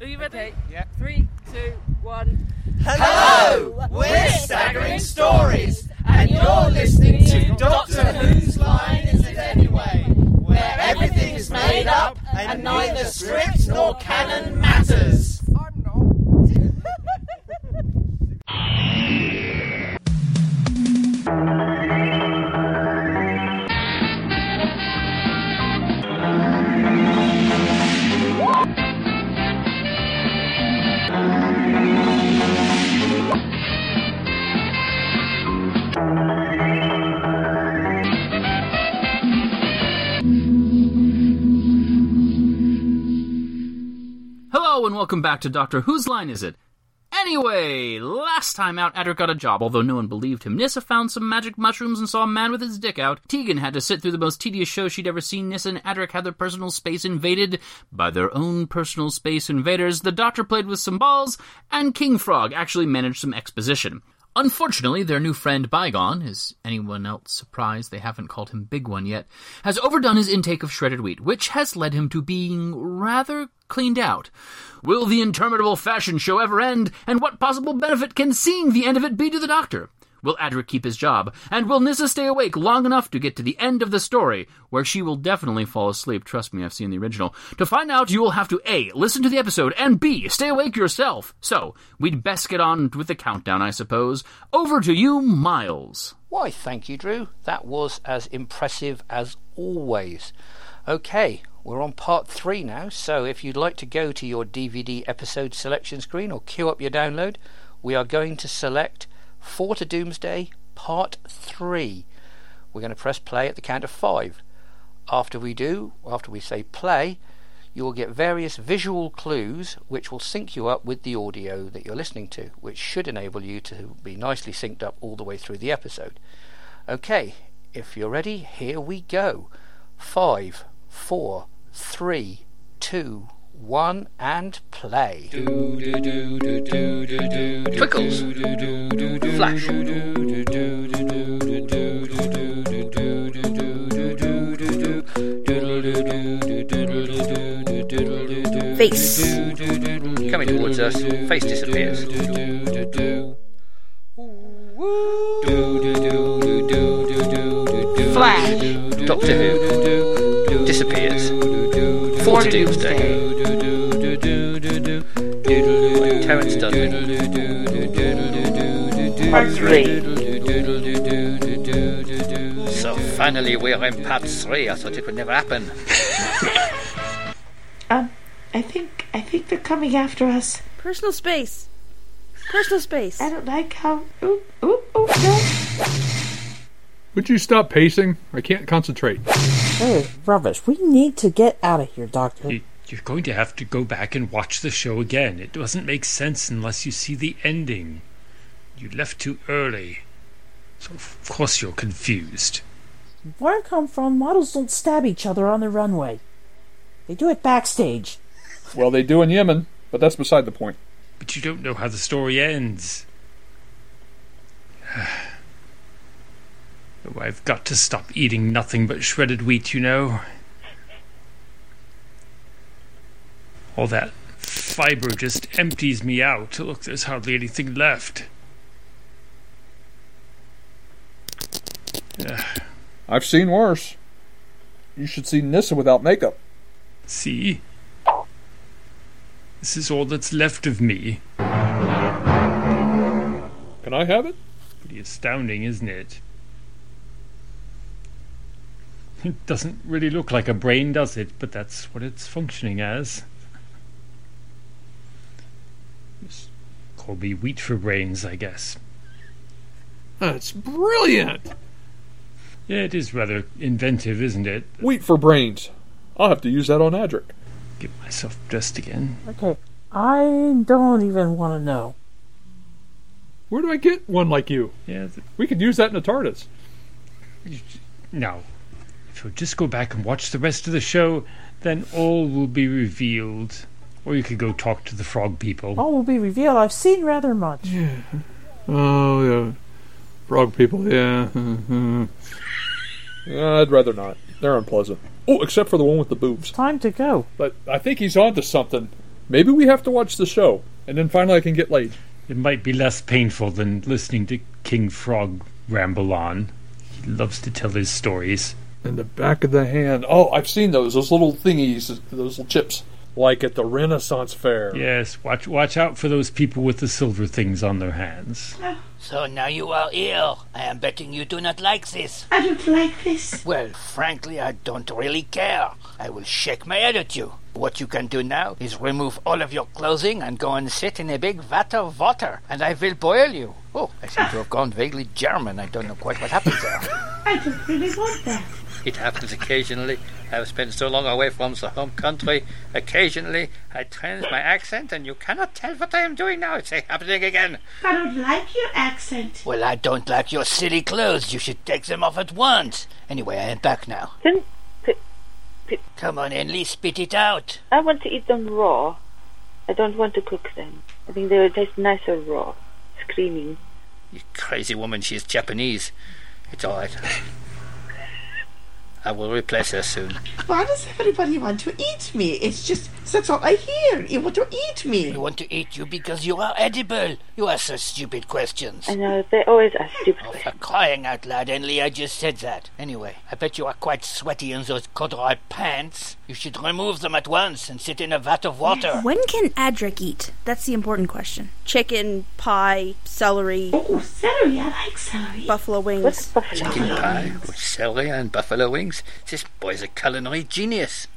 Are you ready? Okay. Yeah. Three, two, one. Hello, we're Staggering Stories, and you're listening to Doctor Who's Line Is It Anyway, where everything is made up and neither script nor canon matters. Welcome back to Doctor Whose Line Is It? Anyway, last time out, Adric got a job, although no one believed him. Nyssa found some magic mushrooms and saw a man with his dick out. Tegan had to sit through the most tedious show she'd ever seen. Nyssa and Adric had their personal space invaded by their own personal space invaders. The Doctor played with some balls, and King Frog actually managed some exposition. Unfortunately, their new friend Bygone, is anyone else surprised they haven't called him Big One yet, has overdone his intake of shredded wheat, which has led him to being rather cleaned out. Will the interminable fashion show ever end, and what possible benefit can seeing the end of it be to the Doctor? Will Adric keep his job? And will Nyssa stay awake long enough to get to the end of the story, where she will definitely fall asleep? Trust me, I've seen the original. To find out, you will have to A. Listen to the episode, and B. Stay awake yourself. So, we'd best get on with the countdown, I suppose. Over to you, Miles. Why, thank you, Drew. That was as impressive as always. Okay, we're on part three now, so if you'd like to go to your DVD episode selection screen or queue up your download, we are going to select Four to Doomsday, part three. We're going to press play at the count of five. After we do, after we say play, you will get various visual clues which will sync you up with the audio that you're listening to, which should enable you to be nicely synced up all the way through the episode. Okay, if you're ready, here we go. Five, four, three, two, one, and play. Twinkles. Flash. Face. Coming towards us, face disappears. Flash. Doctor Who disappears. Four to Doomsday. Terence Dudley. Part three. So finally we are in part three. I thought it would never happen. Um, I think I think they're coming after us. Personal space. Personal space. I don't like how. Ooh, ooh, ooh, no. Would you stop pacing? I can't concentrate. Oh, rubbish. We need to get out of here, Doctor. You- You're going to have to go back and watch the show again. It doesn't make sense unless you see the ending. You left too early. So, of course, you're confused. Where I come from, models don't stab each other on the runway. They do it backstage. Well, they do in Yemen, but that's beside the point. But you don't know how the story ends. Oh, I've got to stop eating nothing but shredded wheat, you know. All that fiber just empties me out. Look, there's hardly anything left. Ugh. I've seen worse. You should see Nyssa without makeup. See? This is all that's left of me. Can I have it? Pretty astounding, isn't it? It doesn't really look like a brain, does it? But that's what it's functioning as. Just call me wheat for brains, I guess. That's brilliant! Yeah, it is rather inventive, isn't it? Wheat for brains. I'll have to use that on Adric. Get myself dressed again. Okay, I don't even want to know. Where do I get one like you? Yeah, th- We could use that in a TARDIS. now, if you'll just go back and watch the rest of the show, then all will be revealed. Or you could go talk to the frog people. All will be revealed. I've seen rather much. Oh, yeah. Frog people, yeah. Uh, I'd rather not. They're unpleasant. Oh, except for the one with the boobs. Time to go. But I think he's onto something. Maybe we have to watch the show, and then finally I can get laid. It might be less painful than listening to King Frog ramble on. He loves to tell his stories. In the back of the hand. Oh, I've seen those. Those little thingies, those little chips. Like at the Renaissance Fair. Yes, watch watch out for those people with the silver things on their hands. So now you are ill. I am betting you do not like this. I don't like this. Well, frankly, I don't really care. I will shake my head at you. What you can do now is remove all of your clothing and go and sit in a big vat of water, and I will boil you. Oh, I seem to have gone vaguely German. I don't know quite what happened there. I don't really want that. It happens occasionally. I have spent so long away from the home country. Occasionally, I change my accent, and you cannot tell what I am doing now. It's happening again. I don't like your accent. Well, I don't like your silly clothes. You should take them off at once. Anyway, I am back now. Then Come on, Enly, spit it out. I want to eat them raw. I don't want to cook them. I think they would taste nicer raw. Screaming. You crazy woman, she is Japanese. It's all right. I will replace her soon. Why does everybody want to eat me? It's just that's all I hear. You want to eat me. We want to eat you because you are edible. You ask such stupid questions. I know, they always ask stupid Oh, for crying out loud, Enly, I just said that. Anyway, I bet you are quite sweaty in those corduroy pants. You should remove them at once and sit in a vat of water. When can Adric eat? That's the important question. Chicken, pie, celery, Oh, celery. I like celery. buffalo wings. What's buffalo? Chicken pie with celery and buffalo wings. This boy's a culinary genius.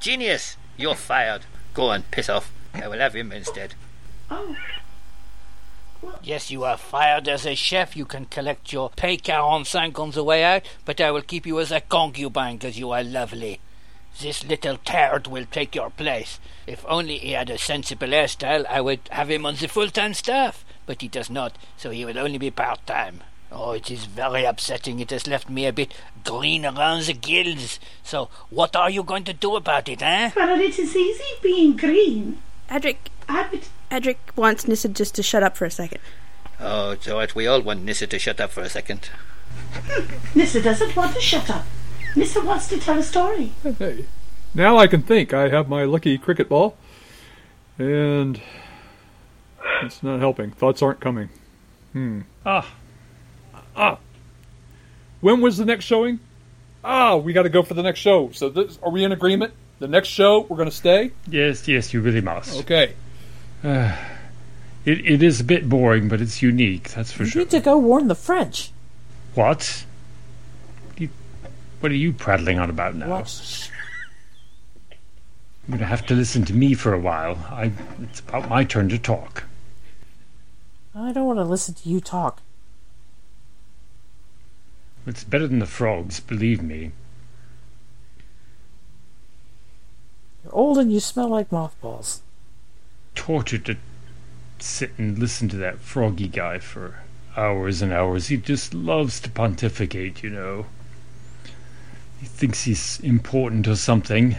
Genius! You're fired. Go and piss off. I will have him instead. Oh, Yes, you are fired as a chef. You can collect your pay 45 on the way out, but I will keep you as a concubine because you are lovely. This little turd will take your place. If only he had a sensible hairstyle, I would have him on the full-time staff. But he does not, so he will only be part-time. Oh, it is very upsetting. It has left me a bit green around the gills. So, what are you going to do about it, eh? well, it is easy being green. Adric. I would. Adric wants Nyssa just to shut up for a second. Oh, it's all right. We all want Nyssa to shut up for a second. Nyssa doesn't want to shut up. Nyssa wants to tell a story. Hey, now I can think. I have my lucky cricket ball, and it's not helping. Thoughts aren't coming. Hmm. Ah, Ah. When was the next showing? Ah, we got to go for the next show. So, this, are we in agreement? The next show, we're going to stay. yes, yes, you really must. Okay. It, it is a bit boring, but it's unique, that's for You sure. You need to go warn the French. What? What are you prattling on about now? What? You're going to have to listen to me for a while. I, it's about my turn to talk. I don't want to listen to you talk. It's better than the frogs, believe me. You're old and you smell like mothballs. Torture to sit and listen to that froggy guy for hours and hours. He just loves to pontificate, you know. He thinks he's important or something.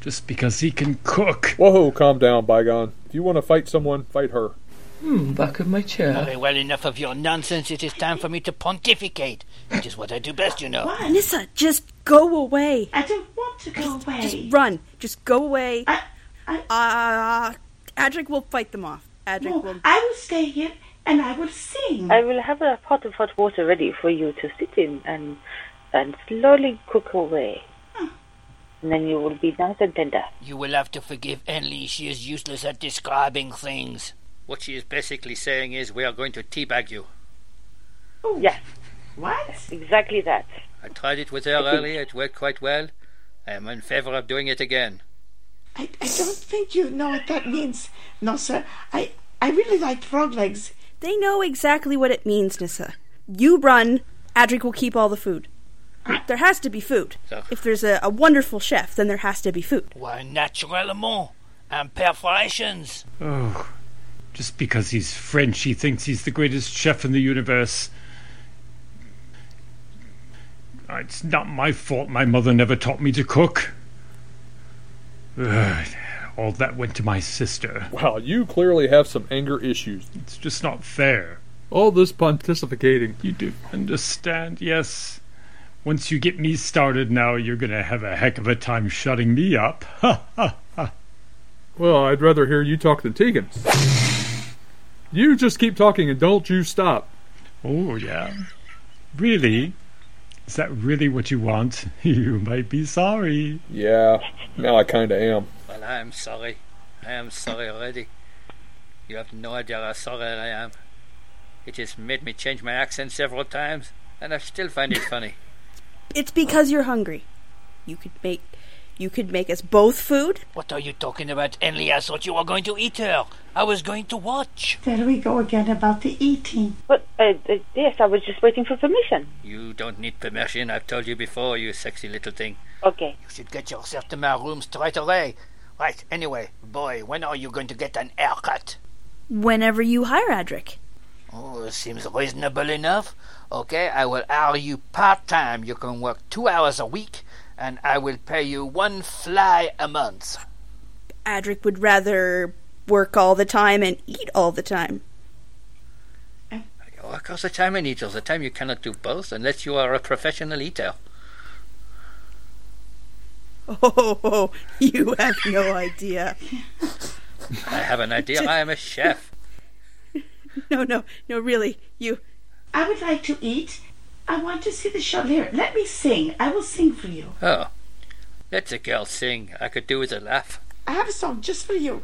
Just because he can cook. Whoa, calm down, bygone. If you want to fight someone, fight her. Hmm, Back of my chair. Very well, enough of your nonsense. It is time for me to pontificate, which is what I do best, you know. Why? Nyssa, just go away. I don't want to go away. Just run. Just go away. I, I, Uh, Adric will fight them off. Adric no, will. I will stay here and I will sing. I will have a pot of hot water ready for you to sit in and and slowly cook away. Hmm. And then you will be nice and tender. You will have to forgive Enly. She is useless at describing things. What she is basically saying is, we are going to teabag you. oh, Yes, what? exactly that. I tried it with her earlier. It worked quite well. I am in favor of doing it again. I, I don't think you know what that means. No, sir. I, I really like frog legs. They know exactly what it means, Nyssa. You run, Adric will keep all the food. There has to be food. So- If there's a, a wonderful chef, then there has to be food. Why, naturellement. And perforations. Oh, just because he's French, he thinks he's the greatest chef in the universe. Uh, It's not my fault my mother never taught me to cook. Ugh, all that went to my sister. Wow, you clearly have some anger issues. It's just not fair. All this pontificating. You do understand, yes. Once you get me started now, you're gonna have a heck of a time shutting me up. Ha ha ha. Well, I'd rather hear you talk than Tegan. You just keep talking and don't you stop. Oh, yeah. Really? Is that really what you want? You might be sorry. Yeah, now I kinda am. Well, I am sorry. I am sorry already. You have no idea how sorry I am. It has made me change my accent several times, and I still find it funny. It's because you're hungry. You could make you could make us both food. What are you talking about, Enley? I thought you were going to eat her. I was going to watch. There we go again about the eating. But, uh, uh, yes, I was just waiting for permission. You don't need permission. I've told you before, you sexy little thing. Okay. You should get yourself to my room straight away. Right, anyway, boy, when are you going to get an haircut? Whenever you hire Adric. Oh, seems reasonable enough. Okay, I will hire you part time. You can work two hours a week, and I will pay you one fly a month. Adric would rather work all the time and eat all the time. Work all the time and eat all the time. You cannot do both unless you are a professional eater. Oh, you have no idea. I have an idea. I am a chef. No, no, no, really. You. I would like to eat. I want to see the show. Here, let me sing. I will sing for you. Oh, let the girl sing. I could do with a laugh. I have a song just for you.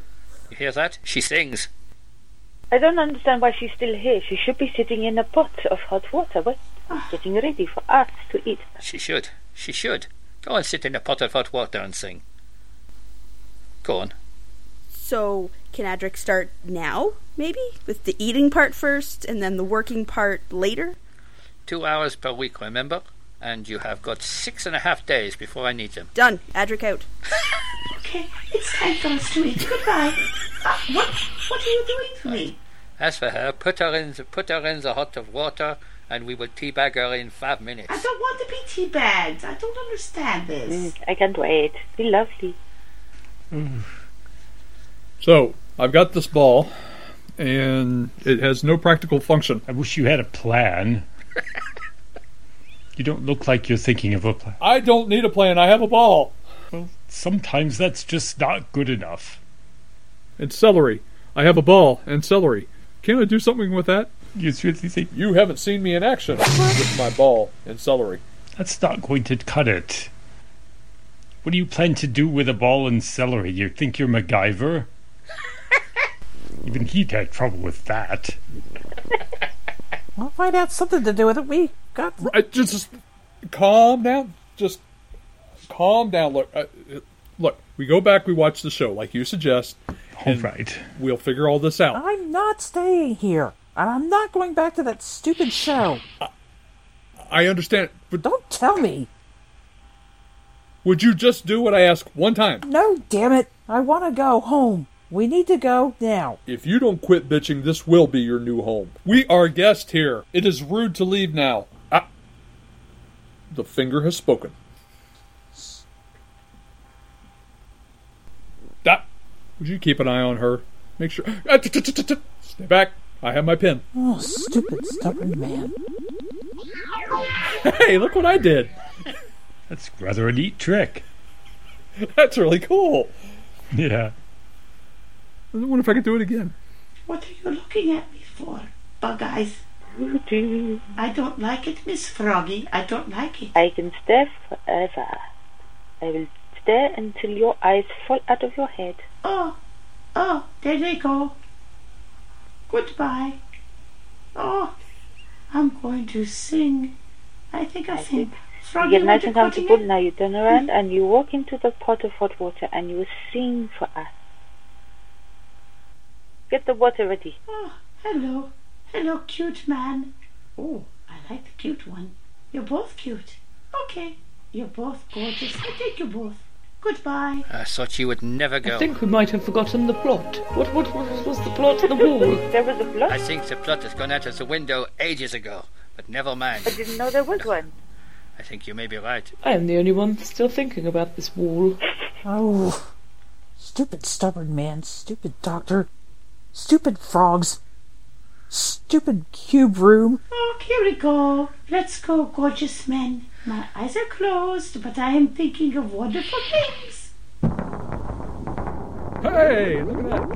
You hear that? She sings. I don't understand why she's still here. She should be sitting in a pot of hot water, but ah. getting ready for us to eat. She should. She should. Go and sit in a pot of hot water and sing. Go on. So, can Adric start now, maybe? With the eating part first and then the working part later? Two hours per week, remember? And you have got six and a half days before I need them. Done. Adric out. Okay, it's time for us to eat. Goodbye. Uh, what, what are you doing for me? As for her, put her in the, put her in the hot of water, and we will teabag her in five minutes. I don't want to be teabagged. I don't understand this. Mm, I can't wait. Be lovely. So, I've got this ball, and it has no practical function. I wish you had a plan. you don't look like you're thinking of a plan. I don't need a plan, I have a ball. Well, sometimes that's just not good enough. And celery. I have a ball and celery. Can I do something with that? You really think You haven't seen me in action with my ball and celery. that's not going to cut it? What do you plan to do with a ball and celery? You think you're MacGyver? Even he'd had trouble with that. I'll find out something to do with it. We got. I just, just calm down. Just calm down. Look, uh, look. We go back. We watch the show, like you suggest. All right. We'll figure all this out. I'm not staying here. And I'm not going back to that stupid show. I understand, but Don't tell me. would you just do what I ask one time? No, damn it. I want to go home. We need to go now. If you don't quit bitching, this will be your new home. We are guests here. It is rude to leave now. Ah. The finger has spoken. Ah. Would you keep an eye on her? Make sure. Ah. Stay back. I have my pen. Oh, stupid, stubborn man. Hey, look what I did. That's rather a neat trick. That's really cool. Yeah. I wonder if I could do it again. What are you looking at me for? Bug eyes. I don't like it, Miss Froggy. I don't like it. I can stare forever. I will stare until your eyes fall out of your head. Oh, oh, there they go. Goodbye. Oh, I'm going to sing. I think I'll sing. You Froggy, get nice what and you quoting comfortable. Now you turn around and you walk into the pot of hot water and you sing for us. Get the water ready. Oh, hello. Hello, cute man. Oh, I like the cute one. You're both cute. Okay, you're both gorgeous. I take you both. Goodbye. I thought you would never go. I think we might have forgotten the plot. What, what, what was the plot? Of the wall. There was a plot? I think the plot has gone out of the window ages ago. But never mind. I didn't know there was one. I think you may be right. I am the only one still thinking about this wall. Oh, stupid, stubborn man. Stupid doctor. Stupid frogs. Stupid cube room. Oh, here we go. Let's go, gorgeous men. My eyes are closed, but I am thinking of wonderful things. Hey, look at that.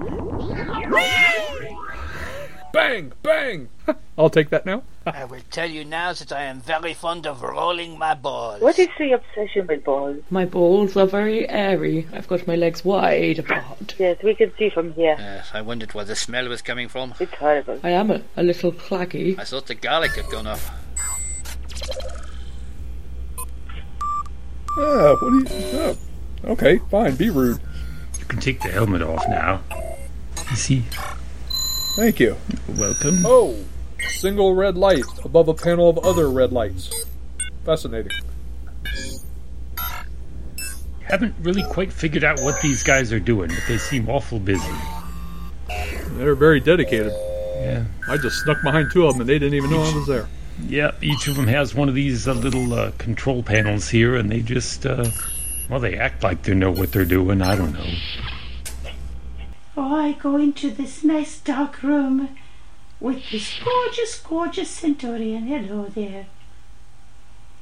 Bang, bang. I'll take that now. I will tell you now that I am very fond of rolling my balls. What is the obsession with balls? My balls are very airy. I've got my legs wide apart. Yes, we can see from here. Yes, I wondered where the smell was coming from. It's horrible. I am a, a little claggy. I thought the garlic had gone off. Ah, what do you? Oh, okay, fine. Be rude. You can take the helmet off now. You see? Thank you. Welcome. Oh, single red light above a panel of other red lights. Fascinating. Haven't really quite figured out what these guys are doing, but they seem awful busy. They're very dedicated. Yeah. I just snuck behind two of them and they didn't even know I was there. Yeah, each of them has one of these uh, little uh, control panels here, and they just, uh, well, they act like they know what they're doing. I don't know. Oh, I go into this nice dark room with this gorgeous, gorgeous centurion. Hello there.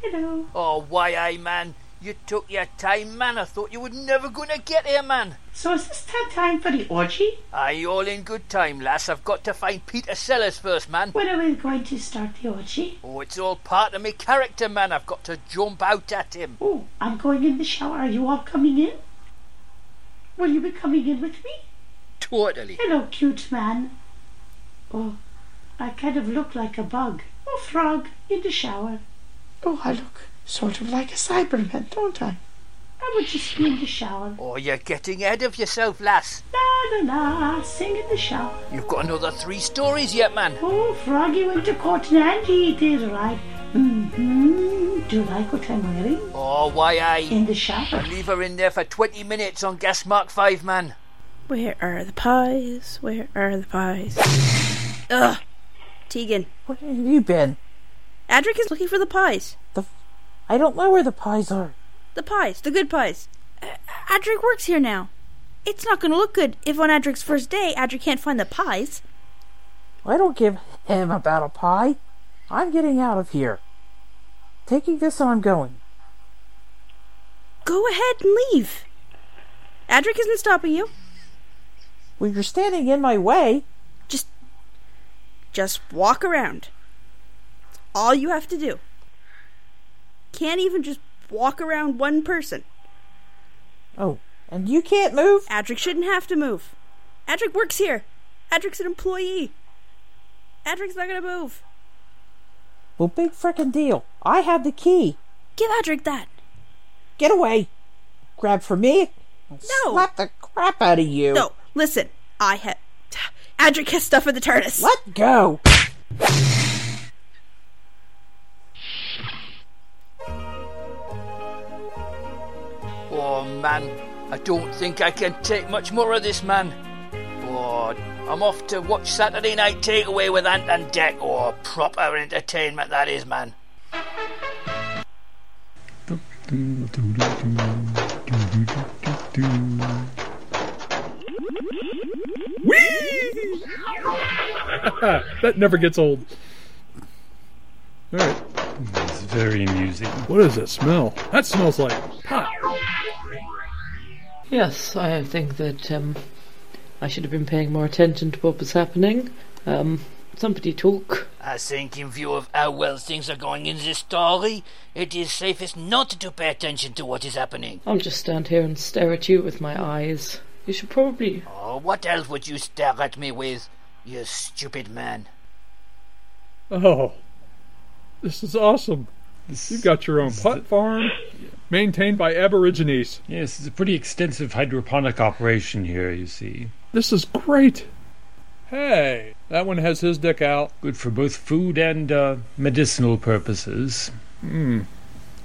Hello. Oh, why, aye, man. You took your time, man. I thought you were never going to get here, man. So is this time for the orgy? Aye, all in good time, lass. I've got to find Peter Sellers first, man. When are we going to start the orgy? Oh, it's all part of me character, man. I've got to jump out at him. Oh, I'm going in the shower. Are you all coming in? Will you be coming in with me? Totally. Hello, cute man. Oh, I kind of look like a bug. Oh, frog in the shower. Oh, I look sort of like a Cyberman, don't I? I would just be in the shower. Oh, you're getting ahead of yourself, lass. La la la, sing in the shower. You've got another three stories yet, man. Oh, Froggy went to court and Angie did right. Mm-hmm. Do you like what I'm wearing? Oh, why, aye. In the shower. I'll leave her in there for 20 minutes on gas mark 5, man. Where are the pies? Where are the pies? Ugh. Tegan. Where have you been? Adric is looking for the pies. The, I don't know where the pies are. The pies. The good pies. Adric works here now. It's not going to look good if on Adric's first day Adric can't find the pies. I don't give him about a pie. I'm getting out of here. Taking this on I'm going. Go ahead and leave. Adric isn't stopping you. Well, you're standing in my way. Just, walk around. That's all you have to do. Can't even just walk around one person. Oh, and you can't move? Adric shouldn't have to move. Adric works here. Adric's an employee. Adric's not gonna move. Well, big frickin' deal. I have the key. Give Adric that. Get away. Grab for me. No. Slap the crap out of you. No, listen. I have. Adric has stuff in the TARDIS. Let go. Oh, man. I don't think I can take much more of this, man. Oh, I'm off to watch Saturday Night Takeaway with Ant and Dec. Oh, proper entertainment that is, man. that never gets old. All right. It's very amusing. What is that smell? That smells like pot. Yes, I think that um, I should have been paying more attention to what was happening. Um, somebody talk. I think, in view of how well things are going in this story, it is safest not to pay attention to what is happening. I'll just stand here and stare at you with my eyes. You should probably. Oh, what else would you stare at me with, you stupid man? Oh, this is awesome. You've got your own pot farm, maintained by Aborigines. Yes, it's a pretty extensive hydroponic operation here, you see. This is great. Hey, that one has his dick out. Good for both food and uh, medicinal purposes, Hmm.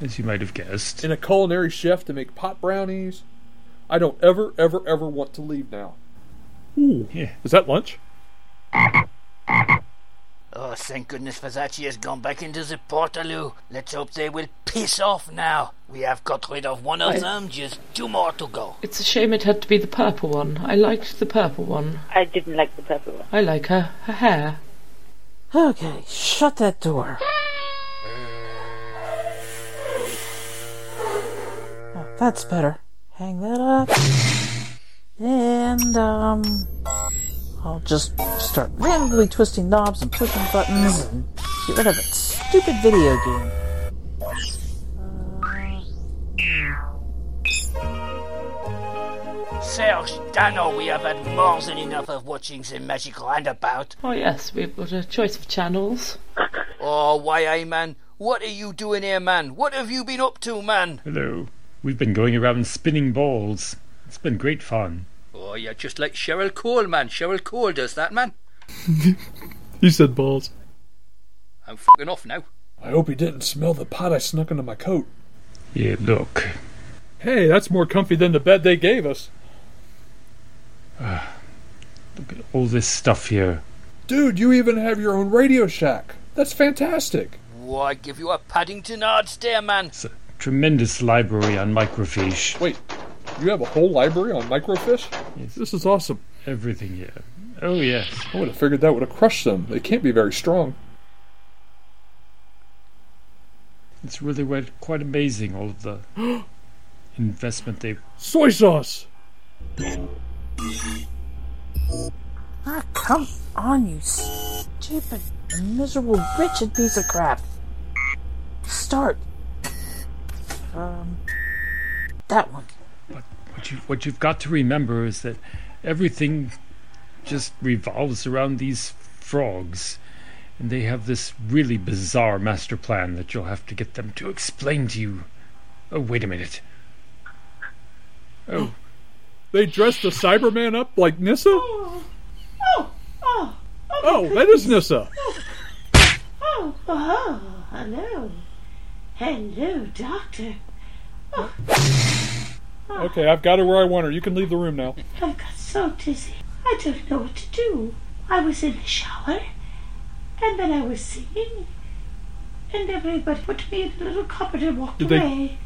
as you might have guessed. In a culinary chef to make pot brownies. I don't ever, ever, ever want to leave now. Ooh, Yeah. is that lunch? Oh, thank goodness for that. Versace has gone back into the Portaloo. Let's hope they will piss off now. We have got rid of one of I- them, just two more to go. It's a shame it had to be the purple one. I liked the purple one. I didn't like the purple one. I like her. Her hair. Okay, shut that door. Oh, that's better. Hang that up. And, um, I'll just start randomly twisting knobs and pushing buttons and get rid of that stupid video game. Serge, Dano, we have had more than enough of watching the magic roundabout. Oh, yes, we've got a choice of channels. Oh, why, aye, man? What are you doing here, man? What have you been up to, man? Hello. We've been going around spinning balls. It's been great fun. Oh, you're just like Cheryl Cole, man. Cheryl Cole does that, man. He said balls. I'm fucking off now. I hope he didn't smell the pot I snuck into my coat. Yeah, look. Hey, that's more comfy than the bed they gave us. Ah, look at all this stuff here. Dude, you even have your own Radio Shack. That's fantastic. Why, give you a Paddington Arts there, man. It's a tremendous library on microfiche. Wait, you have a whole library on microfiche? Yes. This is awesome. Everything here. Oh, yes. I would have figured that would have crushed them. They can't be very strong. It's really quite amazing, all of the investment they've. Soy sauce! Ah, come on, you stupid, miserable, wretched piece of crap. Start. Um, that one. What, you, what you've got to remember is that everything just revolves around these frogs. And they have this really bizarre master plan that you'll have to get them to explain to you. Oh, wait a minute. Oh, They dressed the Cyberman up like Nyssa? Oh, oh, oh, Oh, that is Nyssa. oh, oh, hello. Hello, Doctor. Oh. Okay, I've got her where I want her. You can leave the room now. I got so dizzy. I don't know what to do. I was in the shower, and then I was singing, and everybody put me in a little cupboard and walked Did they-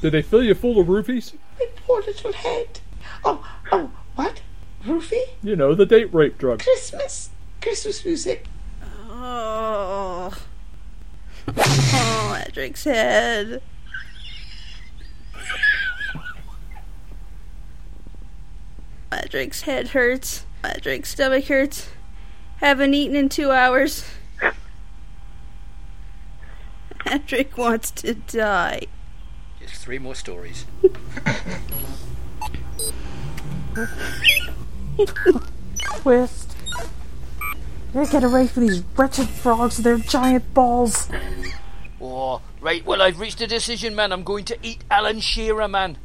Did they fill you full of roofies? My poor little head. Oh, oh, what? Roofie? You know, the date rape drug. Christmas? Christmas music? Oh. Oh, Adric's head. Adric's head hurts. Adric's stomach hurts. Haven't eaten in two hours. Patrick wants to die. Just three more stories. Twist. Gotta get away from these wretched frogs with their giant balls. Oh, right, well, I've reached a decision, man. I'm going to eat Alan Shearer, man.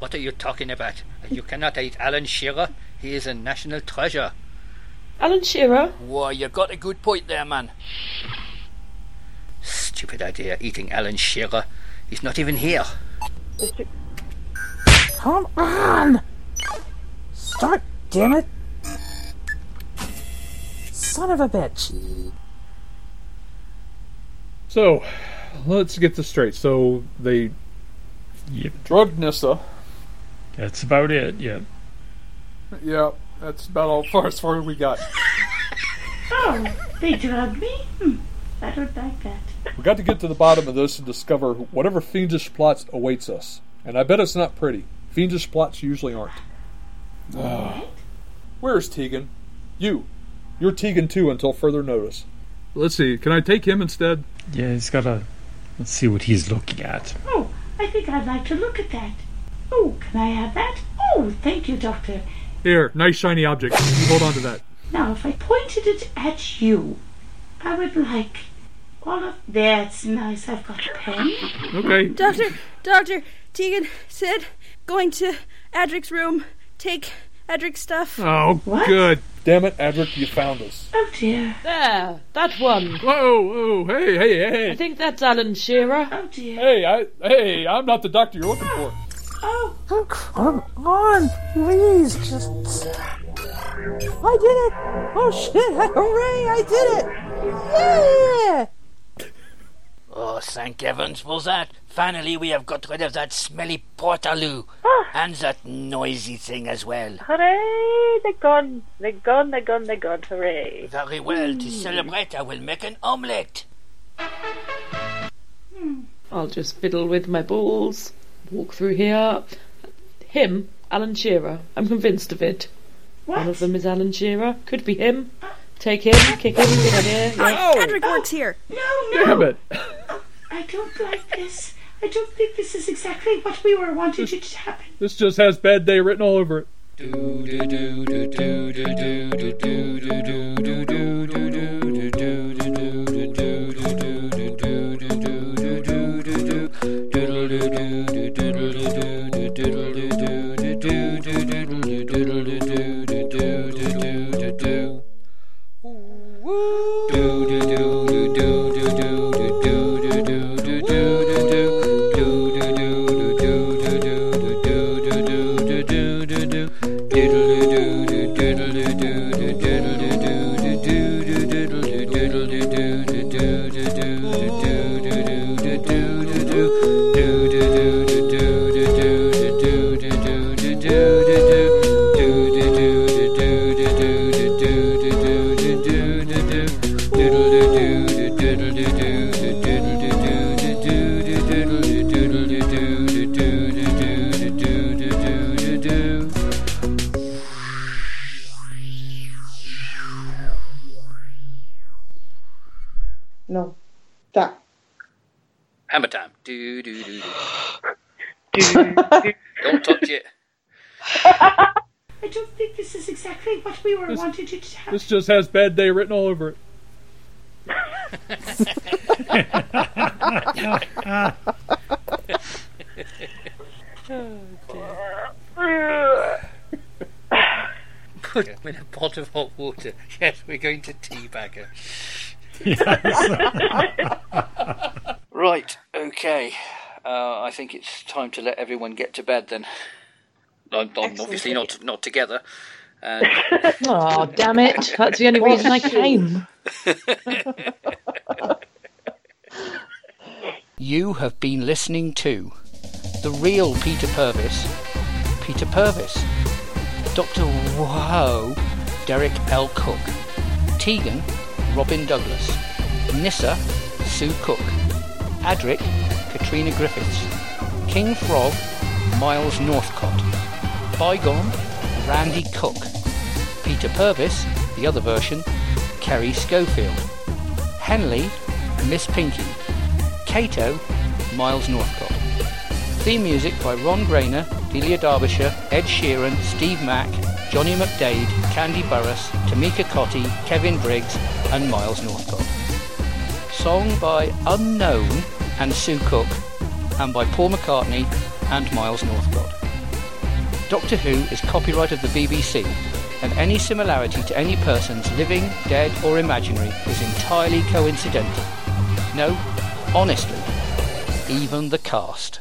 What are you talking about? You cannot eat Alan Shearer. He is a national treasure. Alan Shearer? Why, you got a good point there, man. Stupid idea, eating Alan Shearer. He's not even here. Come on! Start, damn it! Son of a bitch. So, let's get this straight. So, they Yep. drugged Nyssa. That's about it, yeah. Yeah, that's about all far as far as we got. Oh, they drugged me? Hmm, I don't like that. We got to get to the bottom of this and discover whatever fiendish plots awaits us. And I bet it's not pretty. Fiendish plots usually aren't. Ah. Where's Tegan? You. You're Tegan too until further notice. Let's see. Can I take him instead? Yeah, he's got a. Let's see what he's looking at. Oh, I think I'd like to look at that. Oh, can I have that? Oh, thank you, Doctor. Here, nice shiny object. You hold on to that. Now, if I pointed it at you, I would like all of that's nice. I've got a pen. Okay. Doctor, Doctor, Tegan said going to Adric's room, take Adric's stuff. Oh, What? good. Damn it, Adric, you found us. Oh dear. There, that one. Whoa, whoa, hey, hey, hey. I think that's Alan Shearer. Oh dear. Hey, I, hey, I'm not the doctor you're looking for. Oh, Oh, come on, please, just. I did it! Oh shit! Hooray! I did it! Yeah! Oh, thank heavens for that. Finally, we have got rid of that smelly portaloo. Ah. And that noisy thing as well. Hooray! They're gone. They're gone, they're gone, they're gone. Hooray. Very well, to celebrate, I will make an omelette. I'll just fiddle with my balls, walk through here. Him, Alan Shearer. I'm convinced of it. What? One of them is Alan Shearer. Could be him. Take him, kick him, good idea. Yeah. Adric works here. No, no. Damn it! I don't like this. I don't think this is exactly what we were wanting it to happen. This just has bad day written all over it. No. This just has bad day written all over it. Put him in a pot of hot water. Yes, we're going to teabag her. Right, okay. Uh, I think it's time to let everyone get to bed then. I'm, I'm obviously not not together. Um, and Oh, damn it. That's the only reason I came. you have been listening to the real Peter Purves, Peter Purves, Dr. Whoa, Derek L. Cook, Tegan, Robin Douglas, Nyssa, Sue Cook, Adric, Katrina Griffiths, King Frog, Miles Northcott, Bygone, Randy Cook, Peter Purves, the other version, Kerry Schofield, Henley, Miss Pinky, Cato, Miles Northcott. Theme music by Ron Grainer, Delia Derbyshire, Ed Sheeran, Steve Mack, Johnny McDade, Candy Burris, Tamika Cotty, Kevin Briggs, and Miles Northcott. Song by Unknown and Sue Cook, and by Paul McCartney and Miles Northcott. Doctor Who is copyright of the BBC, and any similarity to any persons living, dead, or imaginary is entirely coincidental. No, honestly, even the cast.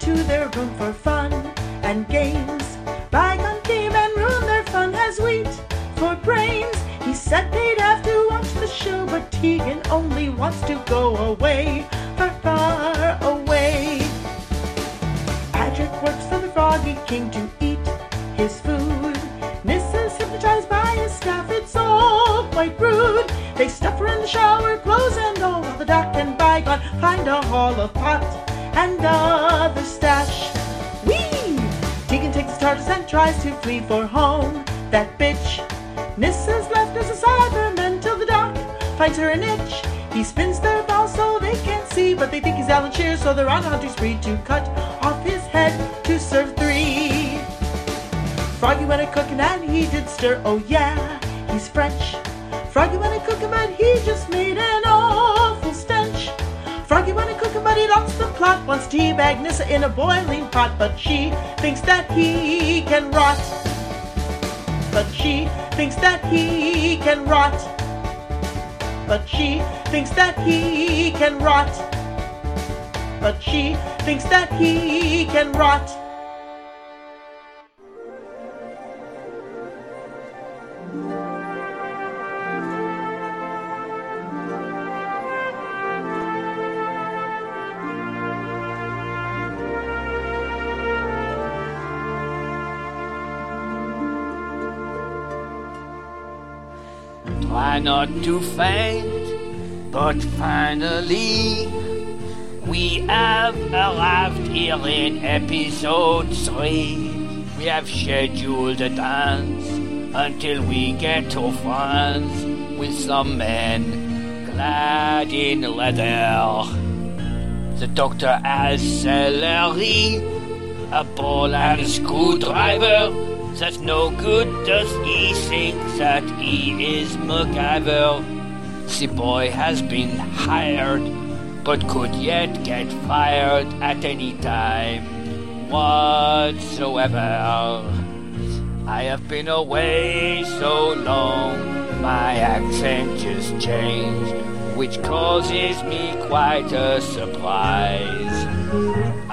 To their room for fun and games. Bygone came and ruined their fun as wheat for brains. He said they'd have to watch the show, but Tegan only wants to go away, far, far away. Patrick works for the Froggy King to eat his food. Nyssa's hypnotized by his staff, it's all quite rude. They stuff her in the shower, clothes and all, while the doc and Bygone find a haul of pot and other stash. Whee! Tegan takes the TARDIS and tries to flee for home. That bitch. Nyssa's left as a Cyberman till the doc finds her an itch. He spins their balls so they can't see, but they think he's Alan Shearer, so they're on a hunting spree to cut off his head to serve three. Froggy went a cooking and he did stir. Oh yeah, he's French. Froggy went a cooking and he just made an he lost the plot. Wants teabag Nyssa in a boiling pot, but she thinks that he can rot. But she thinks that he can rot. But she thinks that he can rot. But she thinks that he can rot. Not to faint, but finally we have arrived here in episode 3. We have scheduled a dance until we get to France with some men clad in leather. The doctor has celery, a ball and a screwdriver. That's no good, does he think that he is MacGyver? The boy has been hired, but could yet get fired at any time whatsoever. I have been away so long, my accent just changed, which causes me quite a surprise.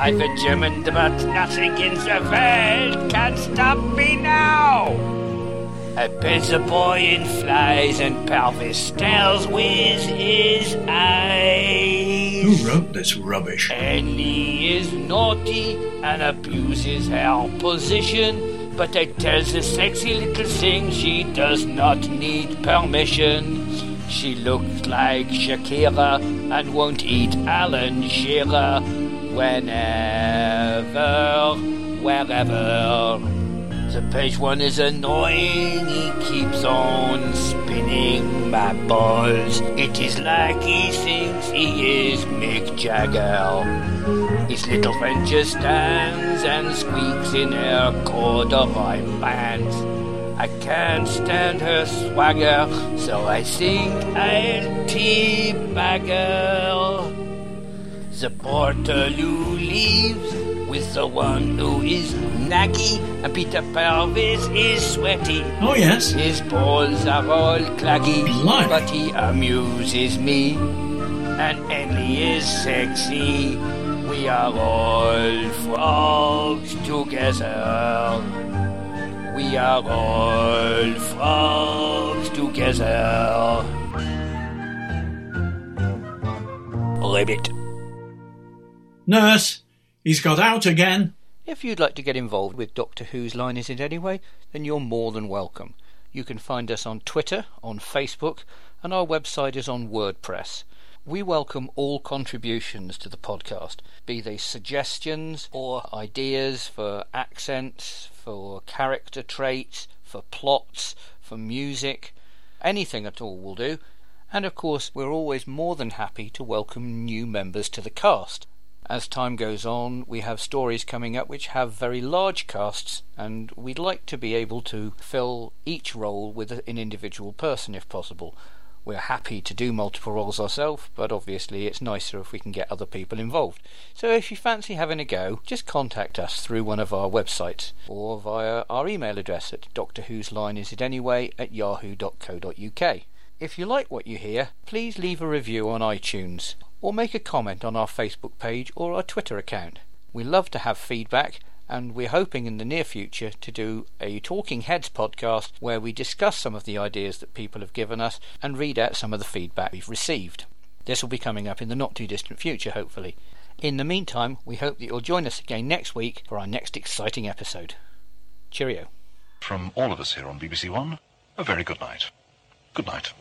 I've a German, but nothing in the world can stop me now. The boy in flies and pelvis stares with his eyes. Who wrote this rubbish? Ellie is naughty and abuses her position, but I tell the sexy little thing she does not need permission. She looks like Shakira and won't eat Alan Shearer whenever, wherever. The page one is annoying, he keeps on spinning my balls. It is like he thinks he is Mick Jagger. His little friend just stands and squeaks in her corduroy pants. I can't stand her swagger, so I think I'll teabag her. The Portaloo leaves with the one who is naggy, and Peter Pelvis is sweaty. Oh, yes. His balls are all claggy, oh, Blimey. but he amuses me. And Ellie is sexy. We are all frogs together. We are all frogs together. Ribbit. Nurse, he's got out again. If you'd like to get involved with Doctor Who's Line Is It Anyway, then you're more than welcome. You can find us on Twitter, on Facebook, and our website is on WordPress. We welcome all contributions to the podcast, be they suggestions or ideas for accents, for character traits, for plots, for music. Anything at all will do. And of course, we're always more than happy to welcome new members to the cast. As time goes on, we have stories coming up which have very large casts, and we'd like to be able to fill each role with an individual person if possible. We're happy to do multiple roles ourselves, but obviously it's nicer if we can get other people involved. So if you fancy having a go, just contact us through one of our websites or via our email address at Doctor at yahoo.co.uk. If you like what you hear, please leave a review on iTunes or make a comment on our Facebook page or our Twitter account. We love to have feedback and we're hoping in the near future to do a Talking Heads podcast where we discuss some of the ideas that people have given us and read out some of the feedback we've received. This will be coming up in the not too distant future, hopefully. In the meantime, we hope that you'll join us again next week for our next exciting episode. Cheerio. From all of us here on BBC One, a very good night. Good night.